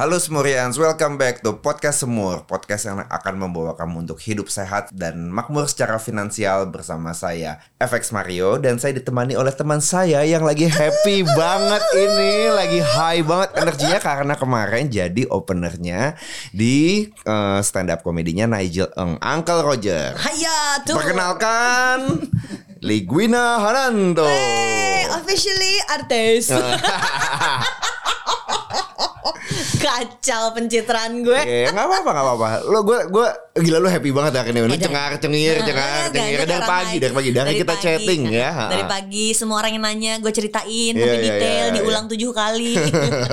Halo Semurians, welcome back to Podcast Semur Podcast yang akan membawa kamu untuk hidup sehat dan makmur secara finansial bersama saya FX Mario Dan saya ditemani oleh teman saya yang lagi happy banget ini Lagi high banget energinya karena kemarin jadi openernya di uh, stand up komedinya Nigel Eng Uncle Roger Haya tuh. Perkenalkan Liguina Hananto Hey, officially artis. Kacau pencitraan gue. Eh, nggak apa-apa, nggak apa-apa. Lo gue gue gila lo happy banget hari ini. Lo Ya, cengar cengir, Nah, cengar enggak, cengir enggak, dari pagi, dari pagi, dari, kita pagi. chatting ya. Dari pagi semua orang yang nanya gue ceritain Iya, sampai iya, detail iya, diulang tujuh kali.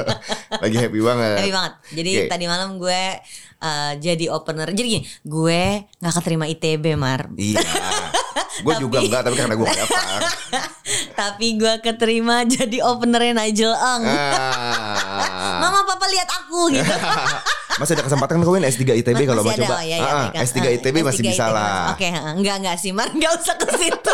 Lagi happy banget. Happy banget. Jadi Oke. tadi malam gue uh, jadi opener. Jadi gini, gue nggak keterima ITB Mar. Iya. Gue juga enggak, tapi karena gue daftar. Tapi gue keterima jadi openernya Nigel Eng. Ah. Mama papa lihat aku gitu. Masih ada kesempatan kawin S3 ITB kalau mau Masih coba. oh, iya, iya, Ah, kan. S3 Ah, ITB masih S3 bisa ITB. lah. Oke, enggak enggak sih, Mar, enggak usah ke situ.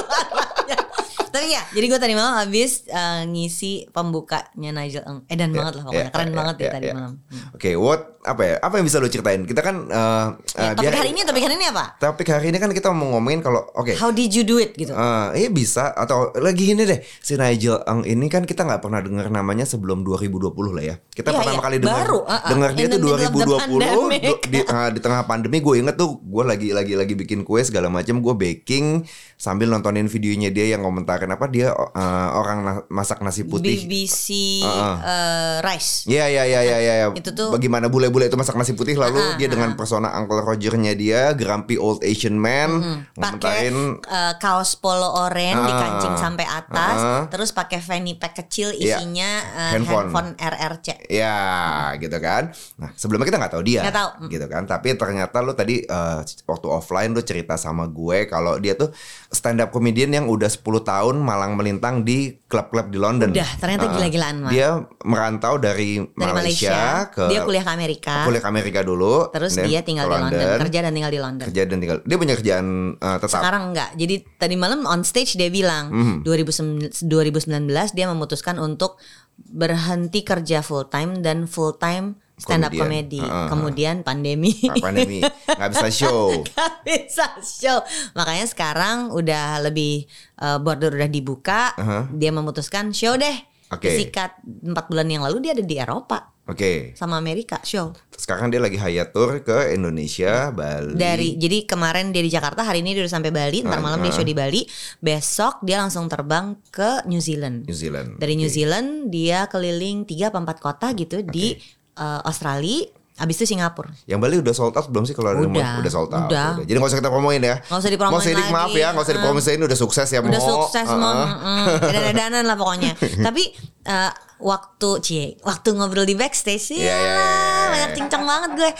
Tapi ya, jadi gue tadi malam habis uh, ngisi pembukanya Nigel Eng. Edan banget lah pokoknya, Iya, keren iya, banget ya iya, tadi iya. malam. Hmm. Oke, what apa ya? Apa yang bisa lo ceritain? Kita kan eh, Ya, eh, topik dia- hari ini, topik hari ini apa? Topik hari ini kan kita mau ngomongin kalau oke. How did you do it gitu? Eh, iya bisa atau lagi gini deh si Nigel Eng ini kan kita nggak pernah dengar namanya sebelum 2020 lah ya kita Iya, pertama iya. kali dengar ah, ah. dengar dia tuh the middle of the 2020 pandemic. du- di, ah, di tengah pandemi gue inget tuh gue lagi lagi lagi bikin kue segala macam gue baking sambil nontonin videonya dia yang komentarin apa dia eh, orang na- masak nasi putih BBC Ah, uh, Rice. Iya iya iya iya iya. Itu tuh- bagaimana bule-bule itu masak nasi putih lalu Ah, dia dengan persona Uncle Roger-nya dia grumpy old Asian man pakai ngomentarin uh, kaos polo oranye Ah. dikancing sampai atas, Ah. terus pakai fanny pack kecil Iya. isinya uh, Handphone. handphone. RRC. Ya gitu kan Nah sebelumnya kita nggak tahu dia Nggak tahu. Mm. Gitu kan Tapi ternyata lu tadi eh, Waktu offline lu cerita sama gue Kalau dia tuh stand up comedian yang udah 10 tahun Malang melintang di klub-klub di London Udah, ternyata gila-gilaan, Mar. Dia merantau dari, Dari Malaysia, ke dia kuliah ke Amerika. Kuliah ke Amerika dulu Terus dia tinggal di London, kerja dan tinggal di London. Kerja dan tinggal Dia punya kerjaan eh, tetap Sekarang enggak. Jadi tadi malam on stage dia bilang. 2019 2019 dia memutuskan untuk berhenti kerja full time dan full time stand up comedy. Heeh. Kemudian pandemi. Ah, pandemi nggak bisa show Gak bisa show. Makanya sekarang udah lebih uh, border udah dibuka. Aha. Dia memutuskan show deh. Oke. Sikat 4 bulan yang lalu dia ada di Eropa Oke sama Amerika show. Sekarang dia lagi hayat tour ke Indonesia Bali Dari jadi kemarin dia di Jakarta, hari ini dia udah sampai Bali, ntar malam dia show di Bali, besok dia langsung terbang ke New Zealand. New Zealand Dari New Oke. Zealand dia keliling 3 apa 4 kota gitu di uh, Australia, habis itu Singapura. Yang Bali udah sold out belum sih kalau Udah, udah sold out. udah. Jadi nggak usah kita promoin ya. Nggak usah dipromoin Mau sidik lagi. maaf ya, nggak usah dipromoin udah sukses ya. Udah Mo. sukses Uh-uh. mah, dan lah pokoknya. Tapi uh, waktu cie, waktu ngobrol di backstage sih, Iya, iya, iya, iya. banyak cincang banget gue.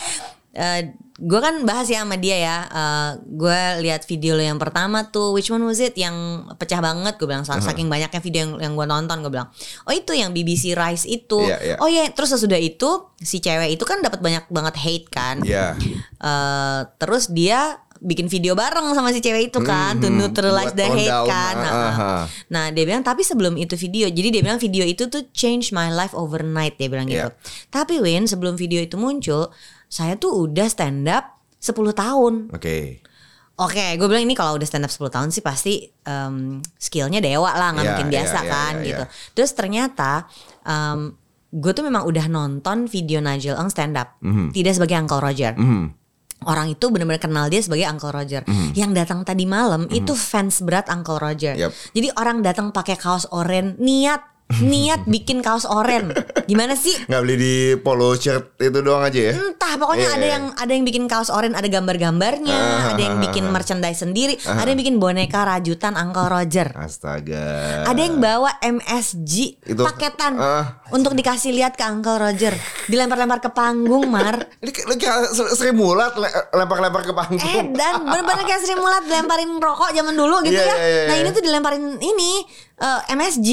Uh, gue kan bahas ya sama dia ya. Uh, gue lihat video lo yang pertama tuh, which one was it yang pecah banget? Gue bilang Uh-huh. saking banyaknya video yang yang gue nonton, gue bilang, oh itu yang BBC Rise itu. Iya, iya. Oh iya, terus sesudah itu si cewek itu kan dapat banyak banget hate kan. Iya. Eh, terus dia bikin video bareng sama si cewek itu kan to Mhm, neutralize buat the hate down, kan. ah, Nah, ah. Nah, dia bilang tapi sebelum itu video. Jadi dia bilang video itu tuh change my life overnight dia bilang gitu. Iya. Tapi Win, sebelum video itu muncul, saya tuh udah stand up 10 tahun. Oke. Oke, gue bilang ini kalau udah stand up 10 tahun sih pasti em, skillnya dewa lah, nggak Iya, mungkin iya, biasa iya, kan iya, gitu. iya. Terus ternyata em, gue tuh memang udah nonton video Nigel Eng stand up, Mhm. tidak sebagai Uncle Roger Mhm. Orang itu benar-benar kenal dia sebagai Uncle Roger. Yang datang tadi malam itu fans berat Uncle Roger. Yep. Jadi orang datang pakai kaos oranye niat niat bikin kaos oranye. Gimana sih? Nggak beli di polo shirt itu doang aja ya? Entah pokoknya Iya, ada yang ada yang bikin kaos oranye ada gambar-gambarnya, Ah, ada yang ah, bikin merchandise sendiri, ada yang bikin boneka rajutan Uncle Roger. Astaga. Ada yang bawa MSG Itu- paketan ah. untuk dikasih lihat ke Uncle Roger, dilempar-lempar ke panggung, Mar. Ini kayak- Sri Mulat le- lempar-lempar ke panggung. Eh dan bener-bener kayak Sri Mulat dilemparin rokok zaman dulu gitu Iya, ya. iya, iya, Nah iya. ini tuh dilemparin ini eh, MSG.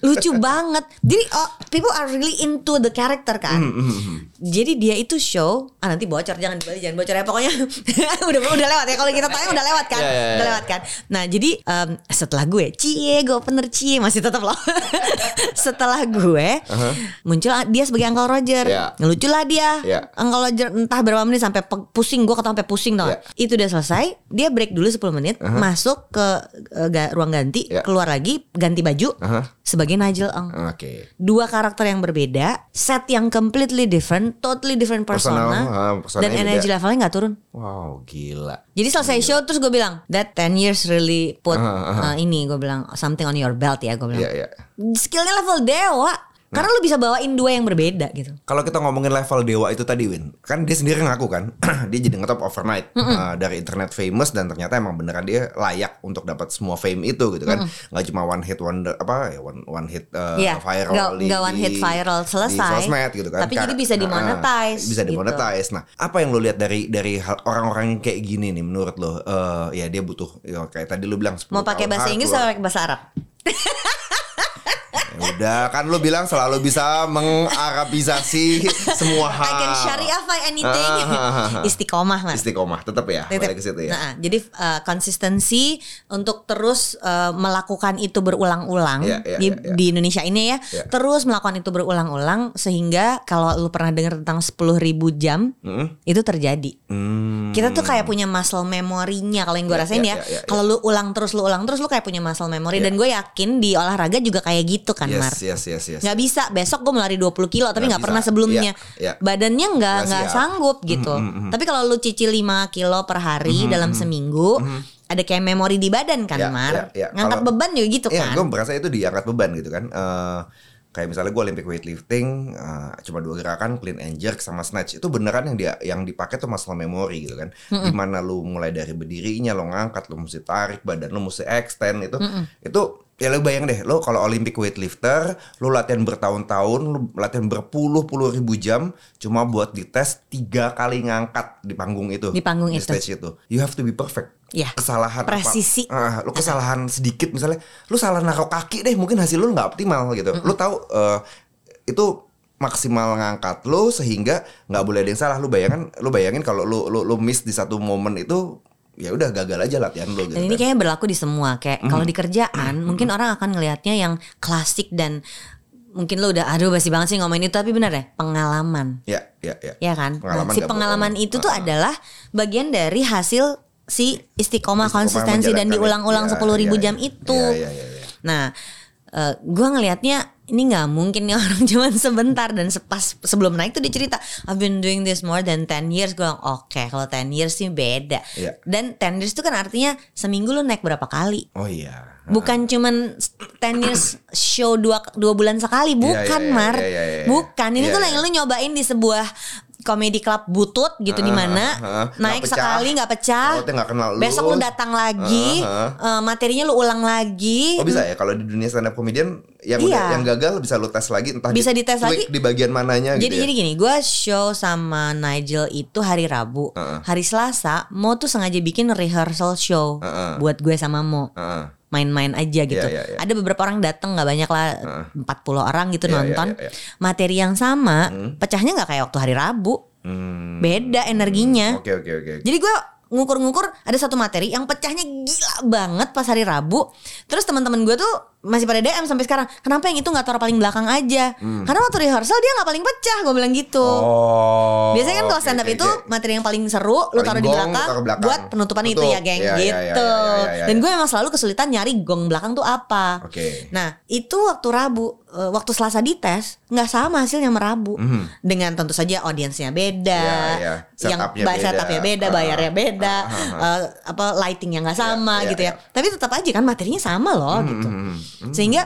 Lucu banget. Jadi oh, people are really into the character kan. Hmm, Jadi dia itu show, ah nanti bocor jangan dibalik jangan bocor ya pokoknya udah udah lewat ya kalau kita tayang udah lewat kan, Ya, ya, ya. udah lewat kan. Nah jadi em, setelah gue cie gue pener cie masih tetap loh. setelah gue muncul dia sebagai Uncle Roger, Ya. lucu lah dia. Ya. Uncle Roger entah berapa menit sampai pusing gue kata sampai pusing tau gak? Itu udah selesai, dia break dulu 10 menit, masuk ke ga- ruang ganti, Ya. keluar lagi ganti baju Aha. Sebagai Nigel Eng Oke. dua karakter yang berbeda, set yang completely different, totally different persona, ah, personanya dan energy beda. levelnya nggak turun. Wow, gila. Jadi selesai show terus gue bilang, that 10 years really put Ah, uh, ini gue bilang something on your belt ya gue bilang. Iya, iya. Skillnya level dewa, karena lu bisa bawain dua yang berbeda gitu. Kalau kita ngomongin level dewa itu tadi Win, kan dia sendiri ngaku kan, dia jadi ngetop overnight uh, dari internet famous dan ternyata emang beneran dia layak untuk dapat semua fame itu gitu kan, nggak cuma one hit wonder apa ya one one hit uh, Iya, viral nggak- di, nggak one hit viral selesai. di sosmed gitu kan. Tapi jadi bisa Ah, dimonetize bisa gitu. dimonetize. Nah, apa yang lo lihat dari dari orang-orang yang kayak gini nih menurut lo? Eh, ya dia butuh ya, kayak tadi lo bilang 10 Mau pakai bahasa Inggris atau pakai bahasa Arab? Ya udah kan lo bilang selalu bisa mengarabisasi semua hal. I can syariahify anything. Ah. Istiqomah mas. Istiqomah tetap ya, Tetep. balik ke situ ya. Nah, jadi uh, konsistensi untuk terus uh, melakukan itu berulang-ulang Iya, iya, di, iya, iya. di Indonesia ini ya, Iya. terus melakukan itu berulang-ulang sehingga kalau lu pernah dengar tentang 10.000 jam Mm. itu terjadi. Hmm. Kita tuh kayak punya muscle memorinya kalau yang gue Iya, rasain iya, ya. iya, iya, Kalau lu ulang terus lu ulang terus lu kayak punya muscle memory Iya. dan gue yakin di olahraga juga kayak gitu kan, Mar. Yes, yes, yes, yes. Nggak bisa. Besok gue melari 20 kilo tapi Nggak pernah sebelumnya. Iya, iya. badannya nggak Nggak sanggup gitu. Tapi kalau lu cicil 5 kilo per hari dalam seminggu ada kayak memori di badan kan Iya, Mar? iya, iya. ngangkat Kalau- beban juga gitu Iya, kan? gue merasa itu diangkat beban gitu kan. Eh, kayak misalnya gue Olympic weightlifting eh, cuma dua gerakan clean and jerk sama snatch. Itu beneran yang dia yang dipakai tuh muscle memory gitu kan. Di mana lu mulai dari berdirinya lo ngangkat lu mesti tarik badan lu mesti extend itu itu ya lu bayang deh lo kalau Olympic weightlifter lu latihan bertahun-tahun lu latihan berpuluh-puluh ribu jam cuma buat dites tiga kali ngangkat di panggung itu. Di panggung itu. stage itu. You have to be perfect. Iya. kesalahan apa- Presisi. Ah, lu kesalahan sedikit misalnya lu salah naruh kaki deh mungkin hasil lu nggak optimal gitu. Lu tahu eh, itu maksimal ngangkat lu sehingga nggak boleh ada yang salah. Lu bayangin lu bayangin kalau lu, lu lu miss di satu momen itu ya udah gagal aja latihan lu gitu Dan ini kan. kayaknya berlaku di semua kayak kalau di kerjaan mungkin orang akan ngelihatnya yang klasik dan mungkin lo udah aduh basi banget sih ngomongin itu tapi benar ya pengalaman ya ya ya ya kan Pengalaman Nah, si nggak pengalaman bohong. itu tuh Ah, ah. adalah bagian dari hasil si istiqomah, Istiqomah konsistensi dan diulang-ulang itu. Ya, sepuluh ribu ya, jam ya. itu Ya, ya, ya, ya. nah eh, gua ngelihatnya ini nggak mungkin nih orang cuma sebentar dan sepas sebelum naik tuh dia cerita I've been doing this more than 10 years. Gue bilang oke kalau 10 years sih beda. Iya. dan 10 years itu kan artinya seminggu lu naik berapa kali? Oh iya. Bukan cuman 10 years show dua, dua bulan sekali. Bukan iya, iya, Mar. iya, iya, iya. Bukan. Ini Iya, tuh iya. yang lu nyobain di sebuah Comedy club butut gitu di mana ah, naik pecah. sekali nggak pecah nggak kenal lu. besok lu datang lagi Ah, eh, materinya lu ulang lagi Oh bisa ya kalau di dunia stand up comedian yang Iya. udah yang gagal bisa lu tes lagi entah Bisa di dites lagi. di bagian mananya jadi gitu ya. jadi gini gue show sama Nigel itu hari Rabu Heeh. hari Selasa Mo tuh sengaja bikin rehearsal show Heeh. buat gue sama Mo Heeh. Main-main aja gitu. Iya, iya, iya. Ada beberapa orang datang nggak banyak lah, 40 orang gitu Iya, nonton. iya, iya, iya. Materi yang sama, pecahnya nggak kayak waktu hari Rabu. Hmm. Beda energinya. Oke oke oke. Jadi gue ngukur-ngukur ada satu materi yang pecahnya gila banget pas hari Rabu. Terus teman-teman gue tuh masih pada DM sampai sekarang. Kenapa yang itu nggak taruh paling belakang aja? Karena waktu rehearsal dia nggak paling pecah. Gue bilang gitu. Hmm. Oh. Biasanya kan kalau oke, stand up oke, itu materi yang paling seru lu Paling taruh di belakang, taruh belakang. buat penutupan itu Tutup. ya geng Iya, iya, iya, gitu. iya, iya, iya. Dan gue emang selalu kesulitan nyari gong belakang tuh apa. Oke. Nah itu waktu Rabu, eh, waktu Selasa dites nggak sama hasilnya merabu. Dengan tentu saja audiensnya beda, Mhm. Iya, yang beda. setupnya beda, Ah, bayarnya beda, ah, ah, ah. eh, apa lightingnya nggak sama Iya, gitu ya. Tapi tetap aja kan materinya sama loh gitu. Hmm, Sehingga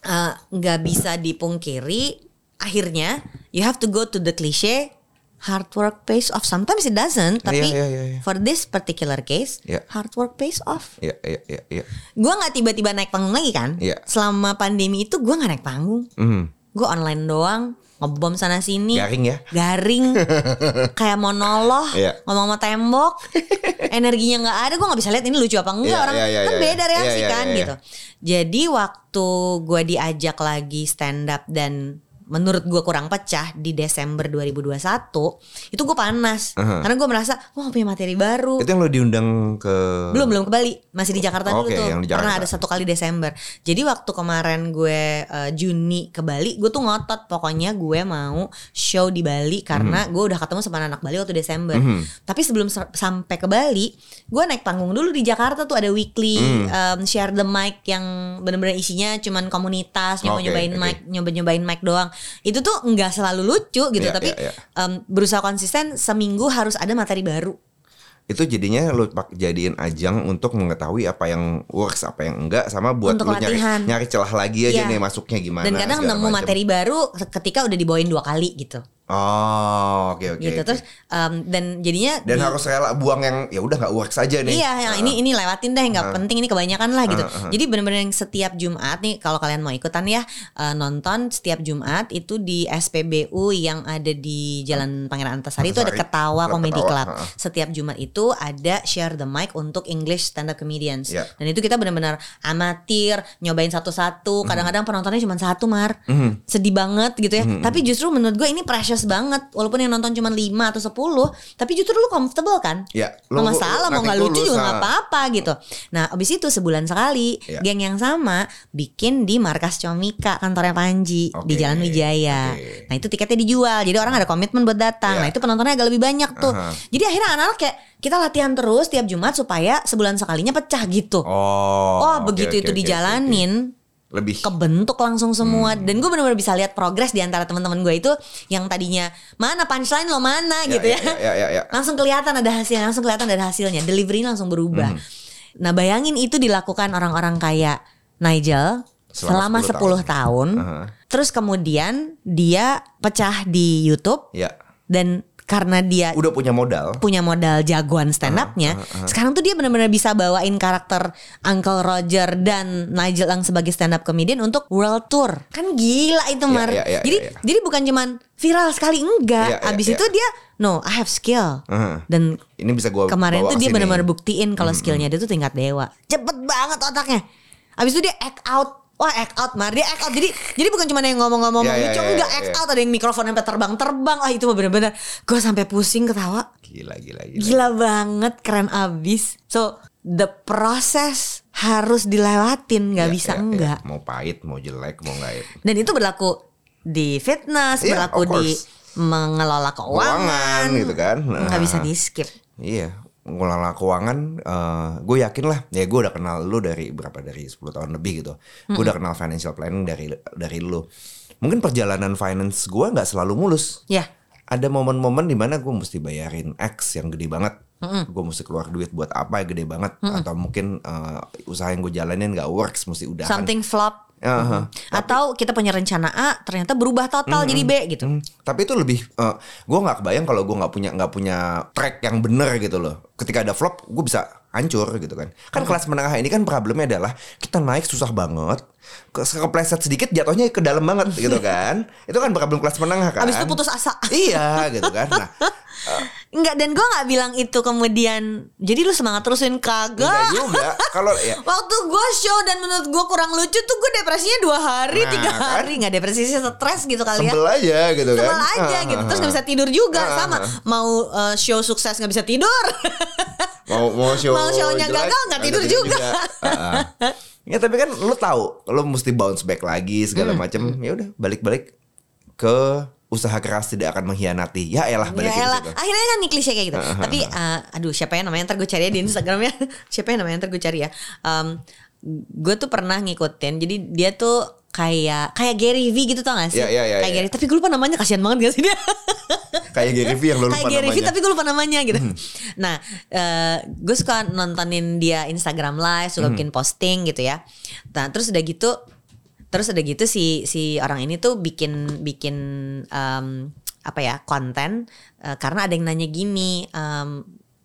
eh, nggak bisa dipungkiri akhirnya you have to go to the cliche hard work pays off sometimes it doesn't tapi Iya, iya, iya. for this particular case Iya. hard work pays off Iya iya iya iya. gue nggak tiba-tiba naik panggung lagi kan Iya. selama pandemi itu gue nggak naik panggung Hmm. Gue online doang ngebom sana sini Garing ya. garing kayak monolog Iya. ngomong sama tembok energinya nggak ada gue nggak bisa lihat ini lucu apa enggak Iya, orang iya, iya, kan iya, beda iya. reaksi Iya, iya, kan iya. gitu jadi waktu gue diajak lagi stand up dan menurut gue kurang pecah di Desember 2021 itu gue panas Uh-huh. karena gue merasa wah punya materi baru Itu yang lo diundang ke belum belum ke Bali masih di Jakarta dulu Oke, tuh yang di karena Jakarta. ada satu kali Desember jadi waktu kemarin gue eh, Juni ke Bali gue tuh ngotot pokoknya gue mau show di Bali karena gue udah ketemu sama anak Bali waktu Desember Mhm. tapi sebelum sampai ke Bali gue naik panggung dulu di Jakarta tuh ada weekly Mhm. um, share the mic yang bener-bener isinya cuman komunitas nyoba nyobain Oke, oke. mic nyoba nyobain mic doang itu tuh nggak selalu lucu gitu Iya, tapi iya, iya. em, berusaha konsisten seminggu harus ada materi baru itu jadinya pak jadiin ajang untuk mengetahui apa yang works apa yang enggak sama buat Untuk lo nyari latihan. nyari celah lagi aja Iya. nih masuknya gimana dan kadang nemu materi baru ketika udah dibawain dua kali gitu oh oke oke gitu oke. terus em, dan jadinya dan di- harus rela buang yang ya udah nggak works aja nih Iya, yang ini ini lewatin deh, nggak penting ini kebanyakan lah gitu. Uh, uh. Jadi bener-bener yang setiap Jumat nih, kalau kalian mau ikutan ya eh, nonton setiap Jumat itu di SPBU yang ada di Jalan Pangeran Antasari itu ada Ketawa Comedy Ketawa, Club. uh. Setiap Jumat itu ada share the mic untuk English stand up comedians. Iya. Dan itu kita benar-benar amatir, nyobain satu-satu. Kadang-kadang penontonnya cuma satu mar, Mhm. sedih banget gitu ya. Tapi justru menurut gue ini precious banget. Walaupun yang nonton cuma 5 atau 10 tapi justru lu comfortable kan? Ya, lu- masalah mau nggak lucu juga nggak apa-apa gitu. Nah abis itu sebulan sekali Iya. geng yang sama bikin di markas Comika kantornya Panji di Oke, Jalan Wijaya. oke. Nah itu tiketnya dijual jadi orang ada komitmen buat datang. Iya. Nah itu penontonnya agak lebih banyak tuh. Aha. Jadi akhirnya anak-anak kayak kita latihan terus tiap Jumat supaya sebulan sekalinya pecah gitu. oh Oh, oke, begitu oke, itu oke, dijalanin oke. Lebih. Kebentuk langsung semua. Hmm. dan gue benar-benar bisa lihat progres di antara teman-teman gue itu yang tadinya mana punchline lo mana? Ya, gitu ya, ya, ya, ya, ya. langsung kelihatan ada hasilnya langsung kelihatan ada hasilnya. Delivery langsung berubah. Hmm. nah bayangin itu dilakukan orang-orang kayak Nigel Selama selama, 10 10 tahun, Aha. terus kemudian dia pecah di YouTube ya. dan karena dia udah punya modal punya modal jagoan stand up-nya. Sekarang tuh dia benar-benar bisa bawain karakter Uncle Roger dan Nigel Lang sebagai stand up comedian untuk world tour. Kan gila itu Mar. iya, iya, jadi iya, iya. jadi bukan cuman viral sekali enggak. Iya, iya, Abis iya. itu dia no, I have skill. Aha. Dan ini bisa gua kemarin bawa tuh dia benar-benar buktiin kalau skillnya dia tuh tingkat dewa. Cepet banget otaknya. Abis itu dia act out. Wah act out Mar Dia act out Jadi jadi bukan cuma yang ngomong-ngomong Iya, iya, lucu iya, Enggak iya, act iya. out Ada yang mikrofon sampai terbang-terbang Wah itu bener-bener Gue sampai pusing ketawa gila gila gila, Gila banget, keren abis. So the process harus dilewatin, nggak Ya, bisa ya, ya. enggak. mau pahit mau jelek mau nggak Dan itu berlaku di fitness, Iya, berlaku di mengelola keuangan, Keuangan gitu kan. Nah. nggak bisa di skip. Iya, ngelola keuangan, gue yakin lah. Ya gue udah kenal lu dari berapa dari 10 tahun lebih gitu. Gue udah kenal financial planning dari dari lu. Mungkin perjalanan finance gue nggak selalu mulus. Ya, Ada momen-momen di mana gue mesti bayarin X yang gede banget. Gue mesti keluar duit buat apa yang gede banget. Atau mungkin eh, usaha yang gue jalanin nggak works, mesti udahan. something flop. Aha. Atau kita punya rencana A, ternyata berubah total jadi B gitu. Tapi itu lebih eh, gue nggak kebayang kalau gue nggak punya nggak punya track yang bener gitu loh ketika ada flop gue bisa hancur gitu kan kan kelas menengah ini kan problemnya adalah kita naik susah banget ke kepleset sedikit jatuhnya ke dalam banget gitu kan itu kan problem kelas menengah kan Abis itu putus asa. iya gitu kan nah Enggak, dan gue nggak bilang itu kemudian. Jadi lu semangat terusin enggak kagak. juga kalau ya Waktu gue show dan menurut gue kurang lucu tuh gue depresinya dua hari, Nah, tiga kan? hari nggak depresi sih stres gitu kali ya. sebel aja gitu kan Sebel aja gitu Terus gak bisa tidur juga Ah, Sama ah. Mau uh, show sukses gak bisa tidur mau mau show Mau show-nya jelek, gagal, nggak tidur juga. Heeh. ya tapi kan lu tahu lu mesti bounce back lagi segala Hmm. macam ya udah balik-balik ke usaha keras tidak akan mengkhianati. Ya elah balik Ya elah. Akhirnya kan nih klise kayak gitu. Tapi uh, Aduh siapa ya namanya Ntar gue cari ya di Instagramnya Siapa ya namanya Ntar gue cari ya. Um, Gue tuh pernah ngikutin Jadi dia tuh kayak kayak Gary V gitu tau gak sih? Iya, iya, iya, kayak iya. Gary, tapi gue lupa namanya kasihan banget gak sih dia? kayak Gary V yang lu lupa kayak Gary V namanya Hmm. tapi gue lupa namanya gitu. Nah, eh, gue suka nontonin dia Instagram live, suka Hmm. bikin posting gitu ya. Nah, terus udah gitu, terus udah gitu si si orang ini tuh bikin bikin em, apa ya konten eh, karena ada yang nanya gini. em,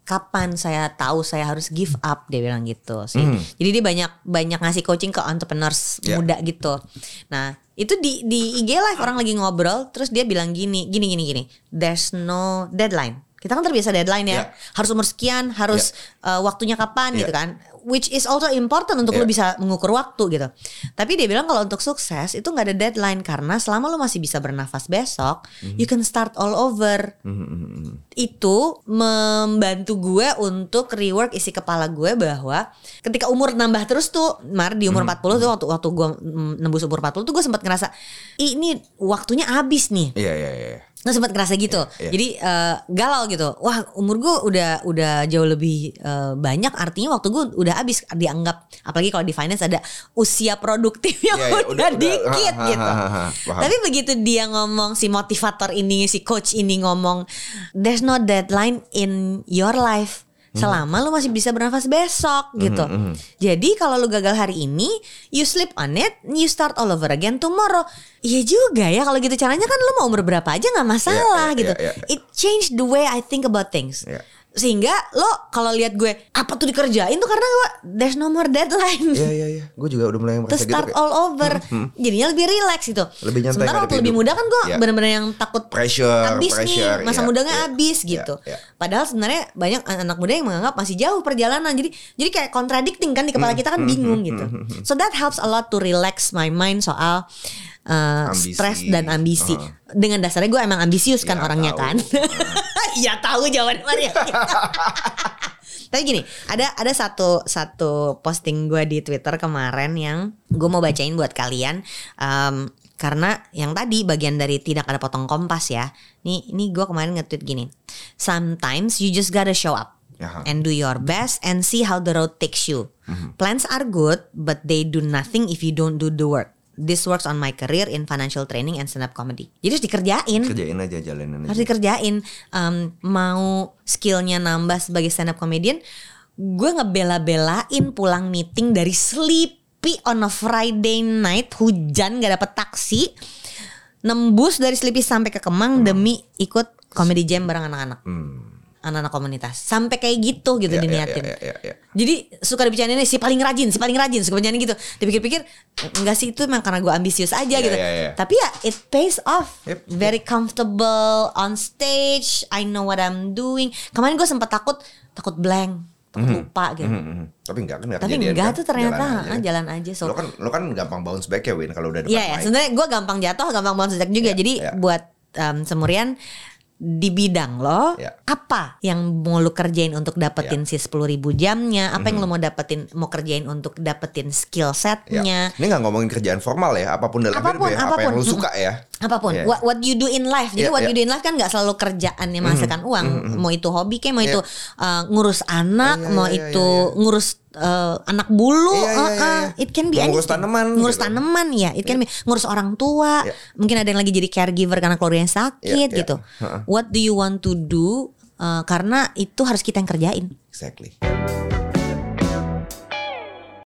kapan saya tahu saya harus give up dia bilang gitu sih. Hmm. Jadi dia banyak banyak ngasih coaching ke entrepreneurs Ya. muda gitu. Nah, itu di di IG live orang lagi ngobrol terus dia bilang gini, gini gini gini. There's no deadline. Kita kan terbiasa deadline ya. Ya. Harus umur sekian, harus uh, waktunya kapan Ya. gitu kan. Which is also important untuk Ya. lu bisa mengukur waktu gitu. Tapi dia bilang kalau untuk sukses itu nggak ada deadline karena selama lu masih bisa bernafas besok, Mhm. you can start all over itu membantu gue untuk rework isi kepala gue bahwa ketika umur nambah terus tuh Mar di umur 40 tuh waktu waktu gue mm, nembus umur 40 tuh gue sempat ngerasa "Ih, ini waktunya habis nih Iya iya iya. Gue sempat ngerasa gitu. Iya, iya. Jadi eh, galau gitu. Wah, umur gue udah udah jauh lebih eh, banyak artinya waktu gue udah habis dianggap apalagi kalau di finance ada usia produktifnya Iya, iya, udah, udah- udah. dikit Ha, ha, gitu. ha, ha, paham. Tapi begitu dia ngomong si motivator ini, si coach ini ngomong there's no deadline in your life. Hmm. Selama lu masih bisa bernafas besok gitu. Jadi kalau lu gagal hari ini, you sleep on it, you start all over again tomorrow. Iya juga ya kalau gitu caranya kan lu mau umur berapa aja nggak masalah Iya, iya, gitu. iya, iya. It changed the way I think about things. Iya. Sehingga lo kalau lihat gue apa tuh dikerjain tuh karena gue there's no more deadline. Iya iya iya. Gue juga udah mulai To merasa gitu. start kayak all over, jadinya lebih relax gitu. Lebih nyantai Sementara waktu lebih hidup. muda kan gue Iya. bener-bener yang takut Pressure, abis pressure, nih masa iya, mudanya iya, abis iya, gitu. iya. Padahal sebenarnya banyak anak muda yang menganggap masih jauh perjalanan. Jadi jadi kayak contradicting kan di kepala Hmm, kita kan bingung gitu. So that helps a lot to relax my mind soal uh, Ambisi. stres dan ambisi. Uh. Dengan dasarnya gue emang ambisius kan Ya, orangnya tahu. kan. Iya tahu jawaban Maria. Tapi gini, ada ada satu satu posting gue di Twitter kemarin yang gue mau bacain buat kalian. Em, karena yang tadi bagian dari tidak ada potong kompas ya. Nih ini gue kemarin nge-tweet gini. Sometimes you just gotta show up and do your best and see how the road takes you. Plans are good, but they do nothing if you don't do the work. This works on my career in financial training and stand up comedy. Jadi harus dikerjain Kerjain aja jalanin aja. harus dikerjain Em, mau skillnya nambah sebagai stand up comedian gue ngebela-belain pulang meeting dari sleepy on a Friday night hujan gak dapet taksi nembus dari sleepy sampai ke Kemang demi ikut comedy jam bareng anak-anak Hmm. Anak-anak komunitas sampai kayak gitu gitu Ya, ya, diniatin ya, ya, ya. jadi suka dibicarain ini si paling rajin, si paling rajin, suka bicarain gitu. Dipikir-pikir enggak sih itu memang karena gue ambisius aja Ya, gitu. ya, ya. Tapi ya it pays off. Yep. Very comfortable on stage. I know what I'm doing. Kemarin gue sempat takut, takut blank, takut lupa gitu. Hmm, hmm. Tapi enggak kan enggak Tapi enggak kan? tuh ternyata Jalan ah, aja. jalan aja. So Lo kan lo kan gampang bounce back ya Win kalau udah depan Iya ya, mic. sebenarnya gue gampang jatuh, gampang bangun sejak juga. Iya, Jadi iya. buat um, semurian di bidang lo, Iya. apa yang mau lu kerjain untuk dapetin si 10 ribu jamnya? Apa Mhm. yang lu mau dapetin, mau kerjain untuk dapetin skill Ya. setnya? Ini nggak ngomongin kerjaan formal ya, apa pun dalam Apa pun, hidup ya, apa yang apa pun. lo suka ya. Apa pun, Iya. what, what you do in life. Jadi Iya, what iya. you do in life kan nggak selalu kerjaan yang menghasilkan uang. Mau itu hobi kayak, mau Iya. itu uh, ngurus anak, Iya, iya, mau iya, itu iya, ngurus uh, anak bulu. Iya, iya, uh, iya, uh, iya. It can be ngurus anything. tanaman Ngurus gitu. tanaman ya. It can be ngurus orang tua. Iya. Mungkin ada yang lagi jadi caregiver karena keluarganya sakit Iya, iya. gitu. Ha-ha. What do you want to do? Uh, karena itu harus kita yang kerjain. Exactly.